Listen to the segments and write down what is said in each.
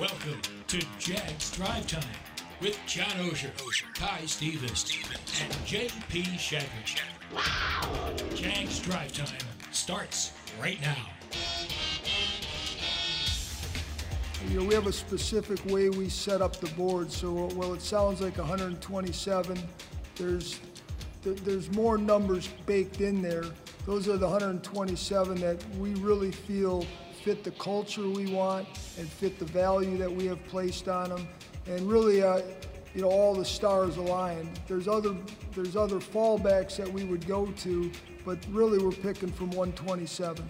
Welcome to Jags Drive Time with John Oehser, Kai Stevens, and JP Shadrick. Jags Drive Time starts right now. You know, we have a specific way we set up the board, so while it sounds like 127, there's there's more numbers baked in there. Those are the 127 that we really feel fit the culture we want and fit the value that we have placed on them, and really, uh, you know, all the stars align. There's other there's other fallbacks that we would go to, but really we're picking from 127.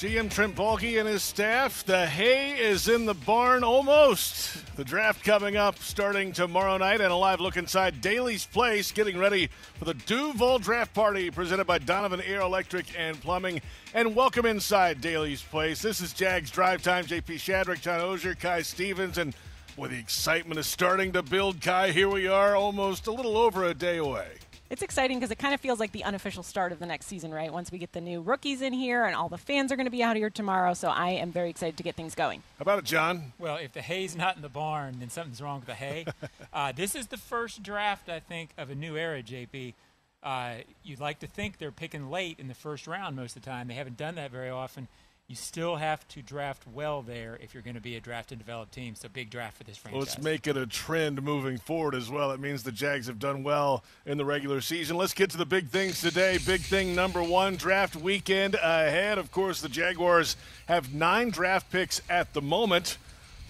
GM Trent Baalke and his staff. The hay is in the barn almost. The draft coming up starting tomorrow night, and a live look inside Daly's Place, getting ready for the Duval Draft Party presented by Donovan Air Electric and Plumbing. And welcome inside Daly's Place. This is Jags Drive Time. JP Shadrick, John Oehser, Kai Stevens, and boy, the excitement is starting to build. Kai, here we are, almost a little over a day away. It's exciting because it kind of feels like the unofficial start of the next season, right? Once we get the new rookies in here and all the fans are going to be out here tomorrow. So I am very excited to get things going. How about it, John? Well, if the hay's not in the barn, then something's wrong with the hay. uh, this is the first draft, I think, of a new era, JP. Uh, you'd like to think they're picking late in the first round most of the time. They haven't done that very often. You still have to draft well there if you're going to be a draft and develop team. So big draft for this franchise. Let's make it a trend moving forward as well. It means the Jags have done well in the regular season. Let's get to the big things today. Big thing number one draft weekend ahead. Of course, the Jaguars have nine draft picks at the moment.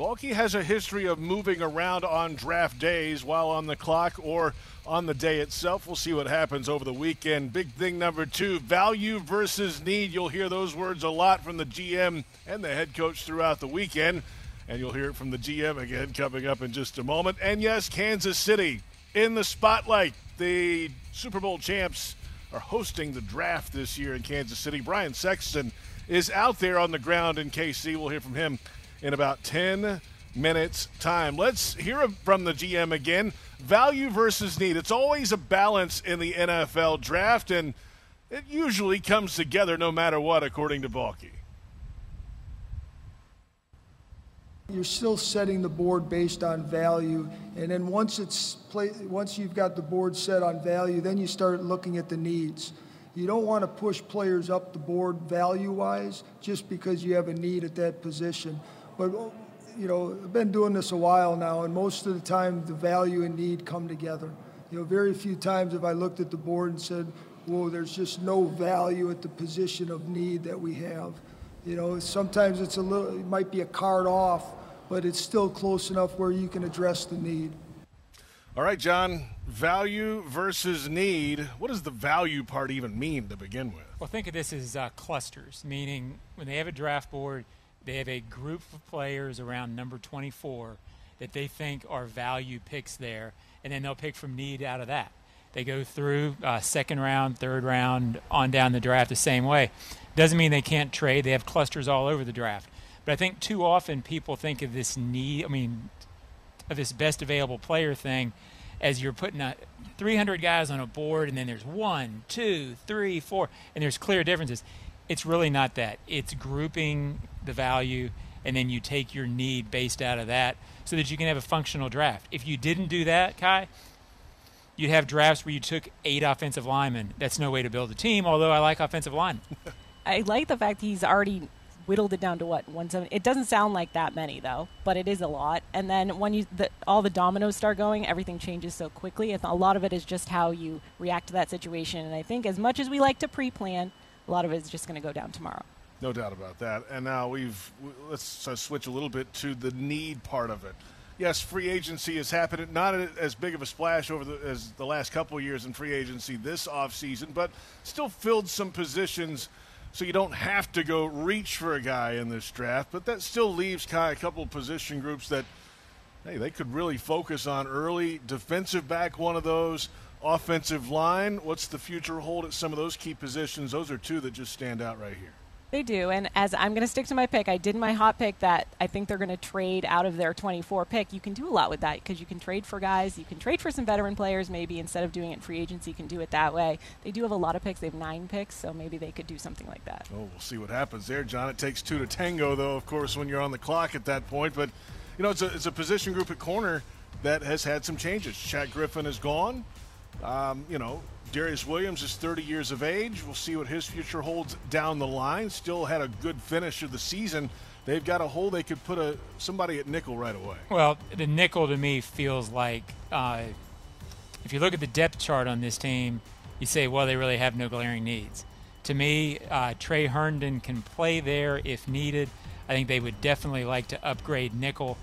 Baalke has a history of moving around on draft days while on the clock or on the day itself. We'll see what happens over the weekend. Big thing number two value versus need. You'll hear those words a lot from the GM and the head coach throughout the weekend. And you'll hear it from the GM again coming up in just a moment. And yes, Kansas City in the spotlight. The Super Bowl champs are hosting the draft this year in Kansas City. Brian Sexton is out there on the ground in KC. We'll hear from him in about 10 minutes time. Let's hear from the GM again. Value versus need. It's always a balance in the NFL draft, and it usually comes together no matter what, according to Baalke. You're still setting the board based on value, and then once it's play, once you've got the board set on value, then you start looking at the needs. You don't want to push players up the board value-wise just because you have a need at that position. But you know, I've been doing this a while now, and most of the time the value and need come together. You know, very few times have I looked at the board and said, "Whoa, there's just no value at the position of need that we have." You know, sometimes it's a little, it might be a card off, but it's still close enough where you can address the need. All right, John, value versus need. What does the value part even mean to begin with? Well, think of this as uh, clusters, meaning when they have a draft board, they have a group of players around number 24 that they think are value picks there, and then they'll pick from need out of that. They go through uh, second round, third round, on down the draft the same way. Doesn't mean they can't trade. They have clusters all over the draft. But I think too often people think of this need, I mean, of this best available player thing as you're putting a 300 guys on a board and then there's one, two, three, four, and there's clear differences. It's really not that. It's grouping the value and then you take your need based out of that so that you can have a functional draft. If you didn't do that, Kai, you'd have drafts where you took eight offensive linemen. That's no way to build a team, although I like offensive linemen. I like the fact he's already whittled it down to what 170. It doesn't sound like that many though, but it is a lot. And then when you the, all the dominoes start going, everything changes so quickly. A lot of it is just how you react to that situation. And I think as much as we like to pre-plan, a lot of it is just going to go down tomorrow. No doubt about that. And now we've let's uh, switch a little bit to the need part of it. Yes, free agency has happened. Not as big of a splash over the, as the last couple years in free agency this offseason, but still filled some positions so you don't have to go reach for a guy in this draft. But that still leaves kind of a couple of position groups that, hey, they could really focus on early. Defensive back, one of those. Offensive line, what's the future hold at some of those key positions? Those are two that just stand out right here. They do, and as I'm going to stick to my pick, I did my hot pick that I think they're going to trade out of their 24 pick. You can do a lot with that because you can trade for guys, you can trade for some veteran players. Maybe instead of doing it in free agency, you can do it that way. They do have a lot of picks; they have nine picks, so maybe they could do something like that. Oh, we'll see what happens there, John. It takes two to tango, though, of course, when you're on the clock at that point. But you know, it's a it's a position group at corner that has had some changes. Shaq Griffin is gone. Um, you know, Darious Williams is 30 years of age. We'll see what his future holds down the line. Still had a good finish of the season. They've got a hole they could put a somebody at nickel right away. Well, the nickel to me feels like uh, if you look at the depth chart on this team, you say, well, they really have no glaring needs. To me, uh, Tre Herndon can play there if needed. I think they would definitely like to upgrade nickel.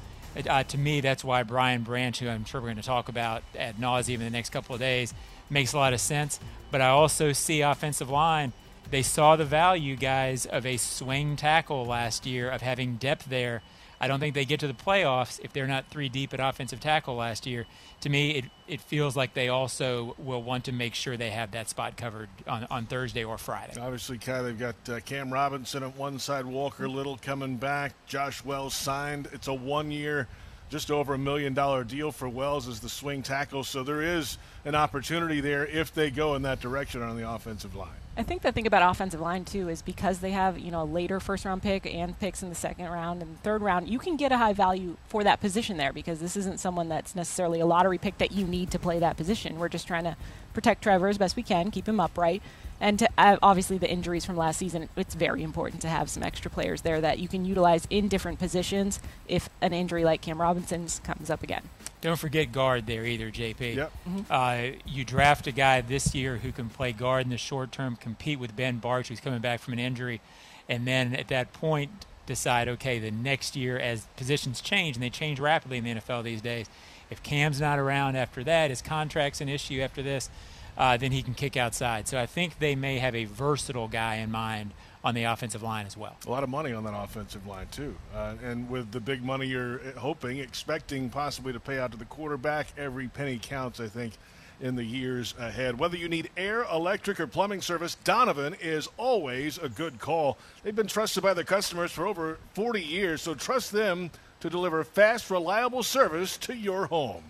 Uh, to me, that's why Brian Branch, who I'm sure we're going to talk about ad nauseum in the next couple of days, makes a lot of sense. But I also see offensive line. They saw the value, guys, of a swing tackle last year, of having depth there. I don't think they get to the playoffs if they're not three deep at offensive tackle last year. To me, it, it feels like they also will want to make sure they have that spot covered on, on Thursday or Friday. Obviously, Kai, they've got uh, Cam Robinson at one side, Walker Little coming back, Josh Wells signed. It's a one year just over a million dollar deal for Wells as the swing tackle. So there is an opportunity there if they go in that direction on the offensive line. I think the thing about offensive line too is because they have you know a later first round pick and picks in the second round and third round, you can get a high value for that position there because this isn't someone that's necessarily a lottery pick that you need to play that position. We're just trying to protect Trevor as best we can, keep him upright, and to, uh, obviously the injuries from last season, it's very important to have some extra players there that you can utilize in different positions if an injury like Cam Robinson's comes up again. Don't forget guard there either, JP. Yep. Mm-hmm. Uh, you draft a guy this year who can play guard in the short term, compete with Ben Bartch, who's coming back from an injury, and then at that point decide, okay, the next year as positions change, and they change rapidly in the NFL these days, if Cam's not around after that, his contract's an issue after this – uh, then he can kick outside. So I think they may have a versatile guy in mind on the offensive line as well. A lot of money on that offensive line too, uh, and with the big money you're hoping, expecting possibly to pay out to the quarterback, every penny counts. I think in the years ahead. Whether you need air, electric, or plumbing service, Donovan is always a good call. They've been trusted by their customers for over 40 years, so trust them to deliver fast, reliable service to your home.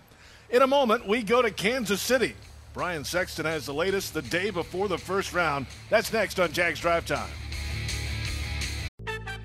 In a moment, we go to Kansas City Brian Sexton has the latest the day before the first round. That's next on Jags Drive Time.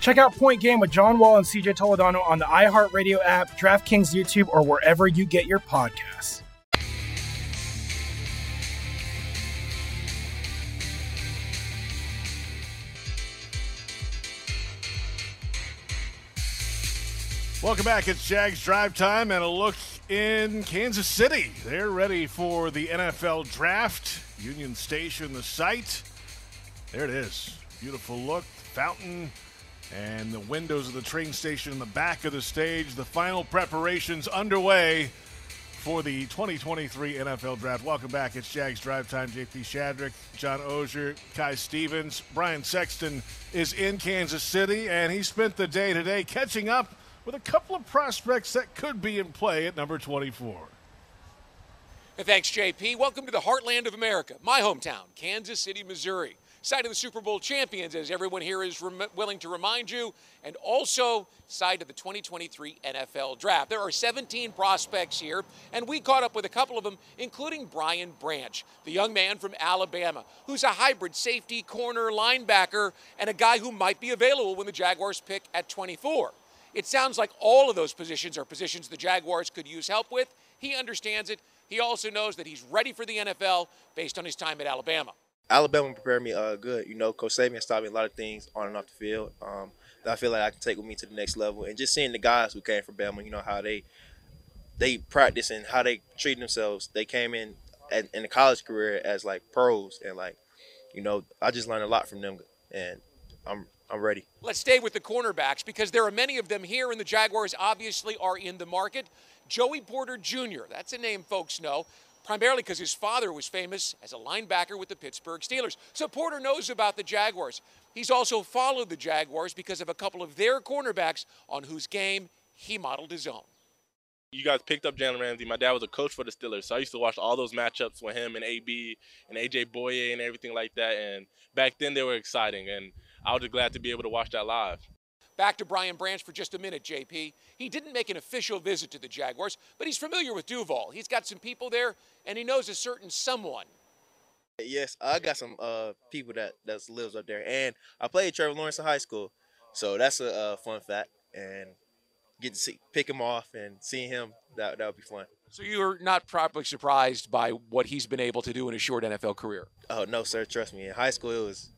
Check out Point Game with John Wall and CJ Toledano on the iHeartRadio app, DraftKings YouTube, or wherever you get your podcasts. Welcome back. It's Jags Drive Time and a look in Kansas City. They're ready for the NFL Draft. Union Station, the site. There it is. Beautiful look, fountain, and the windows of the train station in the back of the stage. The final preparations underway for the 2023 NFL Draft. Welcome back. It's Jags Drive Time. JP Shadrick, John Oehser, Kai Stevens. Brian Sexton is in Kansas City, and he spent the day today catching up with a couple of prospects that could be in play at number 24. And thanks, JP. Welcome to the heartland of America, my hometown, Kansas City, Missouri side of the Super Bowl champions, as everyone here is rem- willing to remind you, and also side of the 2023 NFL Draft. There are 17 prospects here, and we caught up with a couple of them, including Brian Branch, the young man from Alabama, who's a hybrid safety, corner, linebacker, and a guy who might be available when the Jaguars pick at 24. It sounds like all of those positions are positions the Jaguars could use help with. He understands it. He also knows that he's ready for the NFL based on his time at Alabama. Alabama prepared me uh, good. You know, Coach Saban taught me a lot of things on and off the field um, that I feel like I can take with me to the next level. And just seeing the guys who came from Bama, you know how they they practice and how they treat themselves. They came in at, in the college career as like pros, and like you know, I just learned a lot from them, and I'm I'm ready. Let's stay with the cornerbacks because there are many of them here, and the Jaguars obviously are in the market. Joey Porter Jr., that's a name folks know primarily because his father was famous as a linebacker with the Pittsburgh Steelers. So Porter knows about the Jaguars. He's also followed the Jaguars because of a couple of their cornerbacks on whose game he modeled his own. You guys picked up Jalen Ramsey. My dad was a coach for the Steelers, so I used to watch all those matchups with him and AB and AJ Bouye and everything like that. And back then they were exciting, and I was just glad to be able to watch that live. Back to Brian Branch for just a minute, JP. He didn't make an official visit to the Jaguars, but he's familiar with Duval. He's got some people there, and he knows a certain someone. Yes, I got some uh, people that that lives up there, and I played Trevor Lawrence in high school, so that's a uh, fun fact. And get to see, pick him off and seeing him that that would be fun. So you're not probably surprised by what he's been able to do in a short NFL career. Oh no, sir, trust me. In high school, it was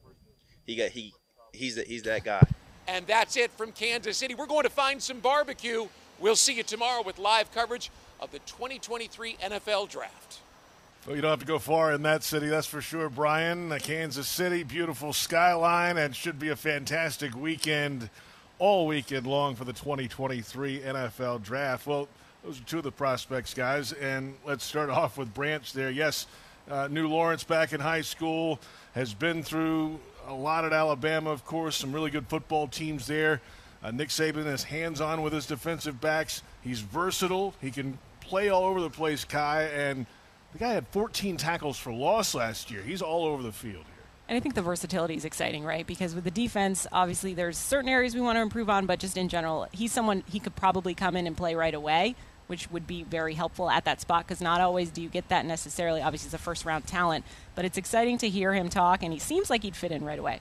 he got he he's the, he's that guy. And that's it from Kansas City. We're going to find some barbecue. We'll see you tomorrow with live coverage of the 2023 NFL Draft. Well, you don't have to go far in that city, that's for sure, Brian. Kansas City, beautiful skyline, and should be a fantastic weekend all weekend long for the 2023 NFL Draft. Well, those are two of the prospects, guys, and let's start off with Branch there. Yes, uh, Knew Lawrence back in high school has been through a lot at Alabama, of course, some really good football teams there. Uh, Nick Saban is hands on with his defensive backs. He's versatile. He can play all over the place, Kai. And the guy had 14 tackles for loss last year. He's all over the field here. And I think the versatility is exciting, right? Because with the defense, obviously there's certain areas we want to improve on, but just in general, he's someone he could probably come in and play right away, which would be very helpful at that spot because not always do you get that necessarily. Obviously, he's a first round talent, but it's exciting to hear him talk, and he seems like he'd fit in right away.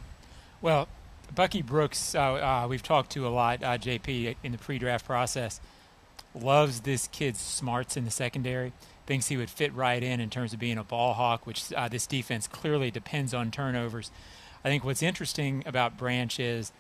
Well, Bucky Brooks, uh, uh, we've talked to a lot, uh, JP, in the pre draft process, loves this kid's smarts in the secondary. Thinks he would fit right in in terms of being a ball hawk, which uh, this defense clearly depends on turnovers. I think what's interesting about Branch is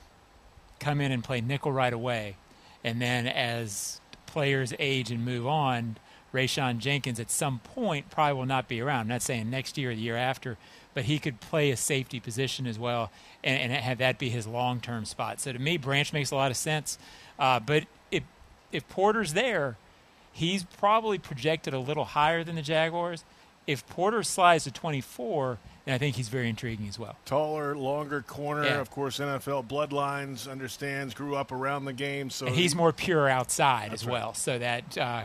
come in and play nickel right away, and then as players age and move on, Rayshawn Jenkins at some point probably will not be around. I'm not saying next year or the year after, but he could play a safety position as well and, and have that be his long term spot. So to me, Branch makes a lot of sense. Uh, but if, if Porter's there, he's probably projected a little higher than the Jaguars. If Porter slides to 24, then I think he's very intriguing as well. Taller, longer corner, yeah. of course, NFL bloodlines, understands, grew up around the game. So and he's more pure outside as well. Right. So that uh,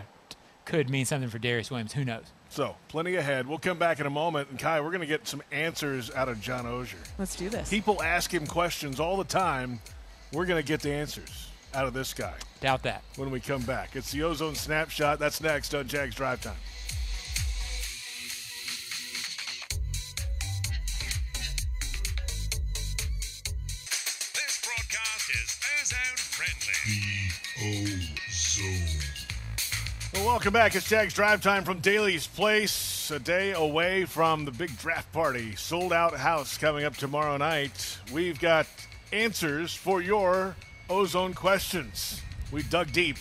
could mean something for Darious Williams. Who knows? So, plenty ahead. We'll come back in a moment. And, Kai, we're going to get some answers out of John Oehser. Let's do this. People ask him questions all the time. We're going to get the answers out of this guy. Doubt that. When we come back. It's the Ozone Snapshot. That's next on Jags Drive Time. Is ozone friendly. Well, welcome back. It's Jags Drive Time from Daly's Place. A day away from the big draft party. Sold out house coming up tomorrow night. We've got answers for your ozone questions. We dug deep.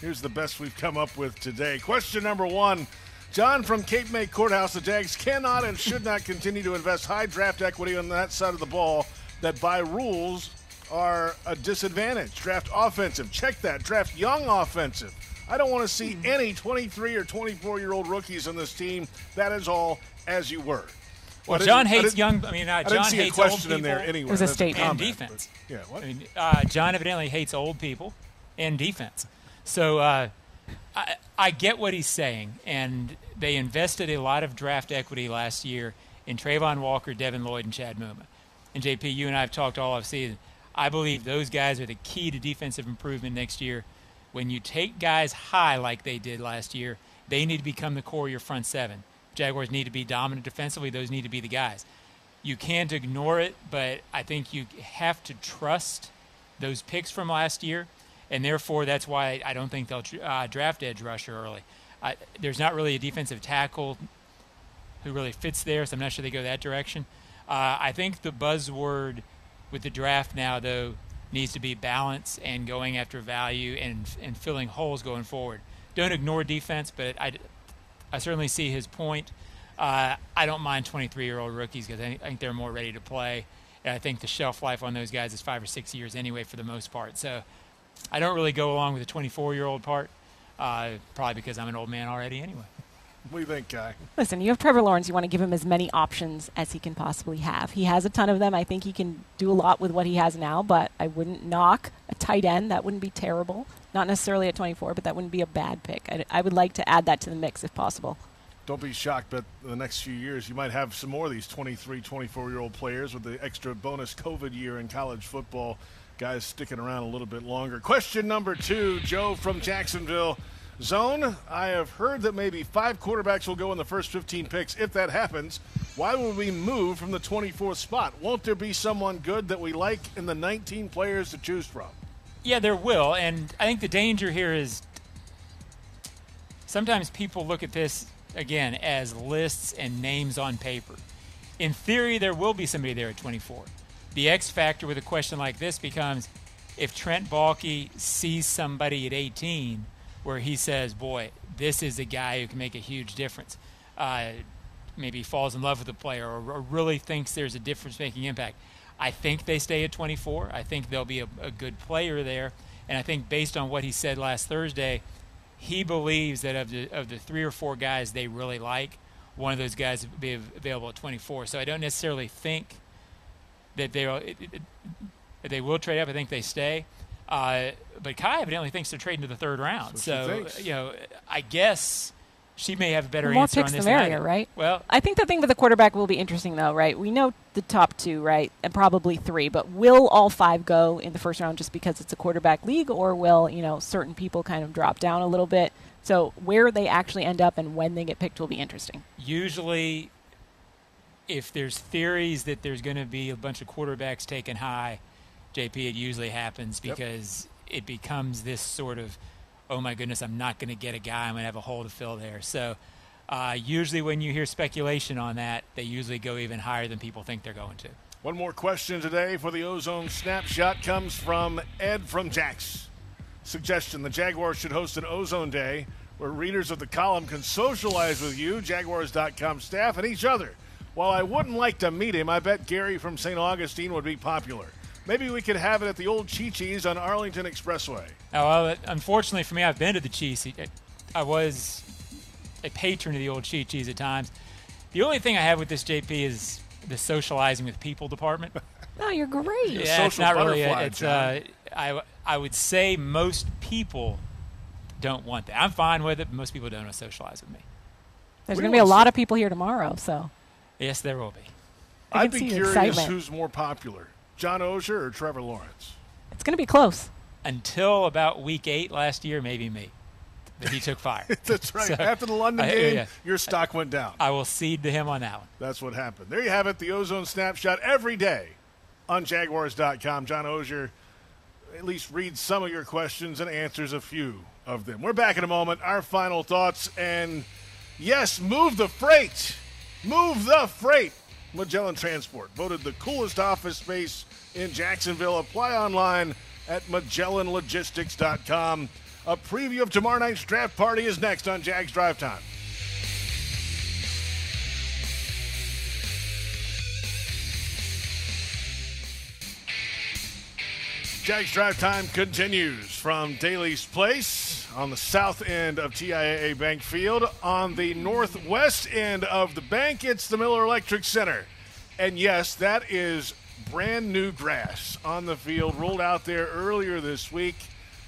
Here's the best we've come up with today. Question number one John from Cape May Courthouse. The Jags cannot and should not continue to invest high draft equity on that side of the ball that by rules are a disadvantage. Draft offensive. Check that. Draft young offensive. I don't want to see any 23 or 24 year old rookies on this team. That is all as you were. Well, I John hates didn't- young. I mean, uh, I John didn't see hates a question old in there people. anywhere. It was a That's statement. and comment, defense. but- Yeah, what? I mean, uh, John evidently hates old people and defense. So uh, I, I get what he's saying, and they invested a lot of draft equity last year in Travon Walker, Devin Lloyd, and Chad Muma. And JP, you and I have talked all off season. I believe those guys are the key to defensive improvement next year. When you take guys high like they did last year, they need to become the core of your front seven. Jaguars need to be dominant defensively. Those need to be the guys. You can't ignore it, but I think you have to trust those picks from last year, and therefore that's why I don't think they'll uh, draft edge rusher early. There's not really a defensive tackle who really fits there, so I'm not sure they go that direction. Uh, I think the buzzword with the draft now, though, needs to be balance and going after value and and filling holes going forward. Don't ignore defense, but I, I certainly see his point. Uh, I don't mind 23 year old rookies because I, think- they're more ready to play. And I think the shelf life on those guys is five or six years anyway, for the most part. So I don't really go along with the 24 year old part, uh, probably because I'm an old man already anyway. What do you think, Kai? Listen, you have Trevor Lawrence. You want to give him as many options as he can possibly have. He has a ton of them. I think he can do a lot with what he has now, but I wouldn't knock a tight end. That wouldn't be terrible. Not necessarily at 24, but that wouldn't be a bad pick. I, I would like to add that to the mix if possible. Don't be shocked, but in the next few years, you might have some more of these 23, 24 year old players with the extra bonus COVID year in college football. Guys sticking around a little bit longer. Question number two Joe from Jacksonville. Zone, I have heard that maybe five quarterbacks will go in the first 15 picks. If that happens, why would we move from the 24th spot? Won't there be someone good that we like in the 19 players to choose from? Yeah, there will, and I think the danger here is sometimes people look at this again as lists and names on paper. In theory, there will be somebody there at 24. The X factor with a question like this becomes if Trent Baalke sees somebody at 18 where he says, "Boy, this is a guy who can make a huge difference." Uh, maybe falls in love with the player or, or really thinks there's a difference-making impact. I think they stay at 24. I think they'll be a, a good player there, and I think based on what he said last Thursday, he believes that of the of the three or four guys they really like, one of those guys will be available at 24. So I don't necessarily think that they that they will trade up. I think they stay. Uh, but Kai evidently thinks they're trading to the third round. That's what she So you know, I guess she may have a better The more answer picks, on the this. than I right? Well, I think the thing with the quarterback will be interesting, though, right? We know the top two, right, and probably three, but will all five go in the first round just because it's a quarterback league, or will you know certain people kind of drop down a little bit? So where they actually end up and when they get picked will be interesting. usually if there's theories that there's going to be a bunch of quarterbacks taken high, JP, it usually happens Yep. because it becomes this sort of, oh my goodness, I'm not going to get a guy. I'm going to have a hole to fill there. So uh, usually when you hear speculation on that, they usually go even higher than people think they're going to. One more question today for the Ozone Snapshot comes from Ed from Jax. Suggestion the Jaguars should host an Ozone Day where readers of the column can socialize with you, Jaguars.com staff, and each other. While I wouldn't like to meet him, I bet Gary from St. Augustine would be popular. Maybe we could have it at the old Chi Chi's on Arlington Expressway. Oh, well, unfortunately for me, I've been to the Cheese. I was a patron of the old Chi Chi's at times. The only thing I have with this JP is the socializing with people department. No, you're great. yeah, it's not really. A, it's uh, I I would say most people don't want that. I'm fine with it, but most people don't want to socialize with me. There's going to be a lot of people here tomorrow, so Yes, there will be. I I'd can be see your curious excitement. who's more popular, John Oehser or Trevor Lawrence. it's going to be close. Until about week eight last year, maybe me. But he took fire. That's right. So, After the London I- game, yeah. your stock went down. I will cede to him on that one. That's what happened. There you have it, the Ozone Snapshot every day on Jaguars.com. John Oehser at least reads some of your questions and answers a few of them. We're back in a moment. Our final thoughts and yes, move the freight. Move the freight. Magellan Transport voted the coolest office space in Jacksonville. Apply online at MagellanLogistics.com. A preview of tomorrow night's draft party is next on Jags Drive Time. Jags Drive Time continues from Daly's Place. On the south end of TIAA Bank Field. On the northwest end of the bank, it's the Miller Electric Center. And yes, that is brand new grass on the field, rolled out there earlier this week.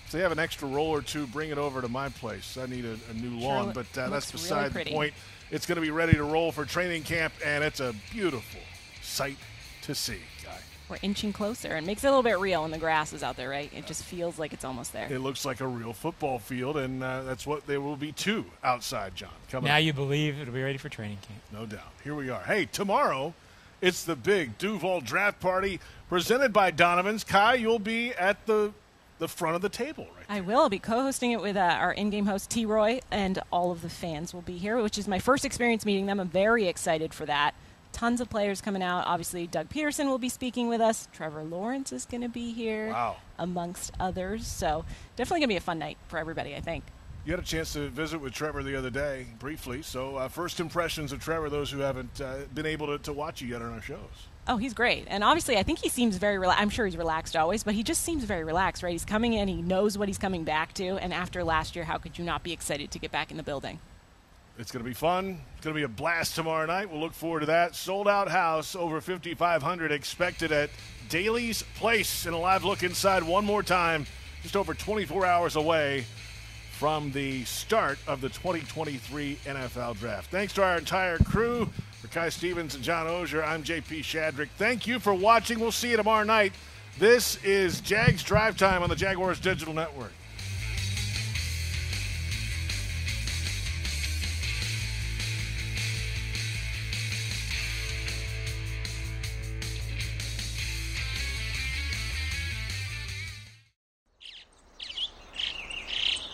If they have an extra roll or two, bring it over to my place. I need a, a new lawn, Sure, but uh, that's really beside the point. It's going to be ready to roll for training camp, and it's a beautiful sight to see. We're inching closer. and makes it a little bit real when the grass is out there, right? It just feels like it's almost there. It looks like a real football field, and uh, that's what there will be two outside, John. Coming Now up. you believe it'll be ready for training camp. No doubt. Here we are. Hey, tomorrow it's the big Duval draft party presented by Donovan's. Kai, you'll be at the the front of the table, right? there. I will be co-hosting it with uh, our in-game host T. Roy, and all of the fans will be here, which is my first experience meeting them. I'm very excited for that. Tons of players coming out. Obviously, Doug Pederson will be speaking with us. Trevor Lawrence is going to be here, Wow. amongst others. So definitely going to be a fun night for everybody. I think. You had a chance to visit with Trevor the other day, briefly. So, uh, first impressions of Trevor, those who haven't uh, been able to, to watch you yet on our shows. Oh, he's great. And obviously, I think he seems very relaxed. I'm sure he's relaxed always, but he just seems very relaxed, right? He's coming in, he knows what he's coming back to. And after last year, how could you not be excited to get back in the building? It's going to be fun. It's going to be a blast tomorrow night. We'll look forward to that. Sold out house, over 5,500 expected at Daly's Place. And a live look inside one more time, just over 24 hours away from the start of the 2023 NFL Draft. Thanks to our entire crew. For Kai Stevens and John Oehser, I'm JP Shadrick. Thank you for watching. We'll see you tomorrow night. This is Jags Drive Time on the Jaguars Digital Network.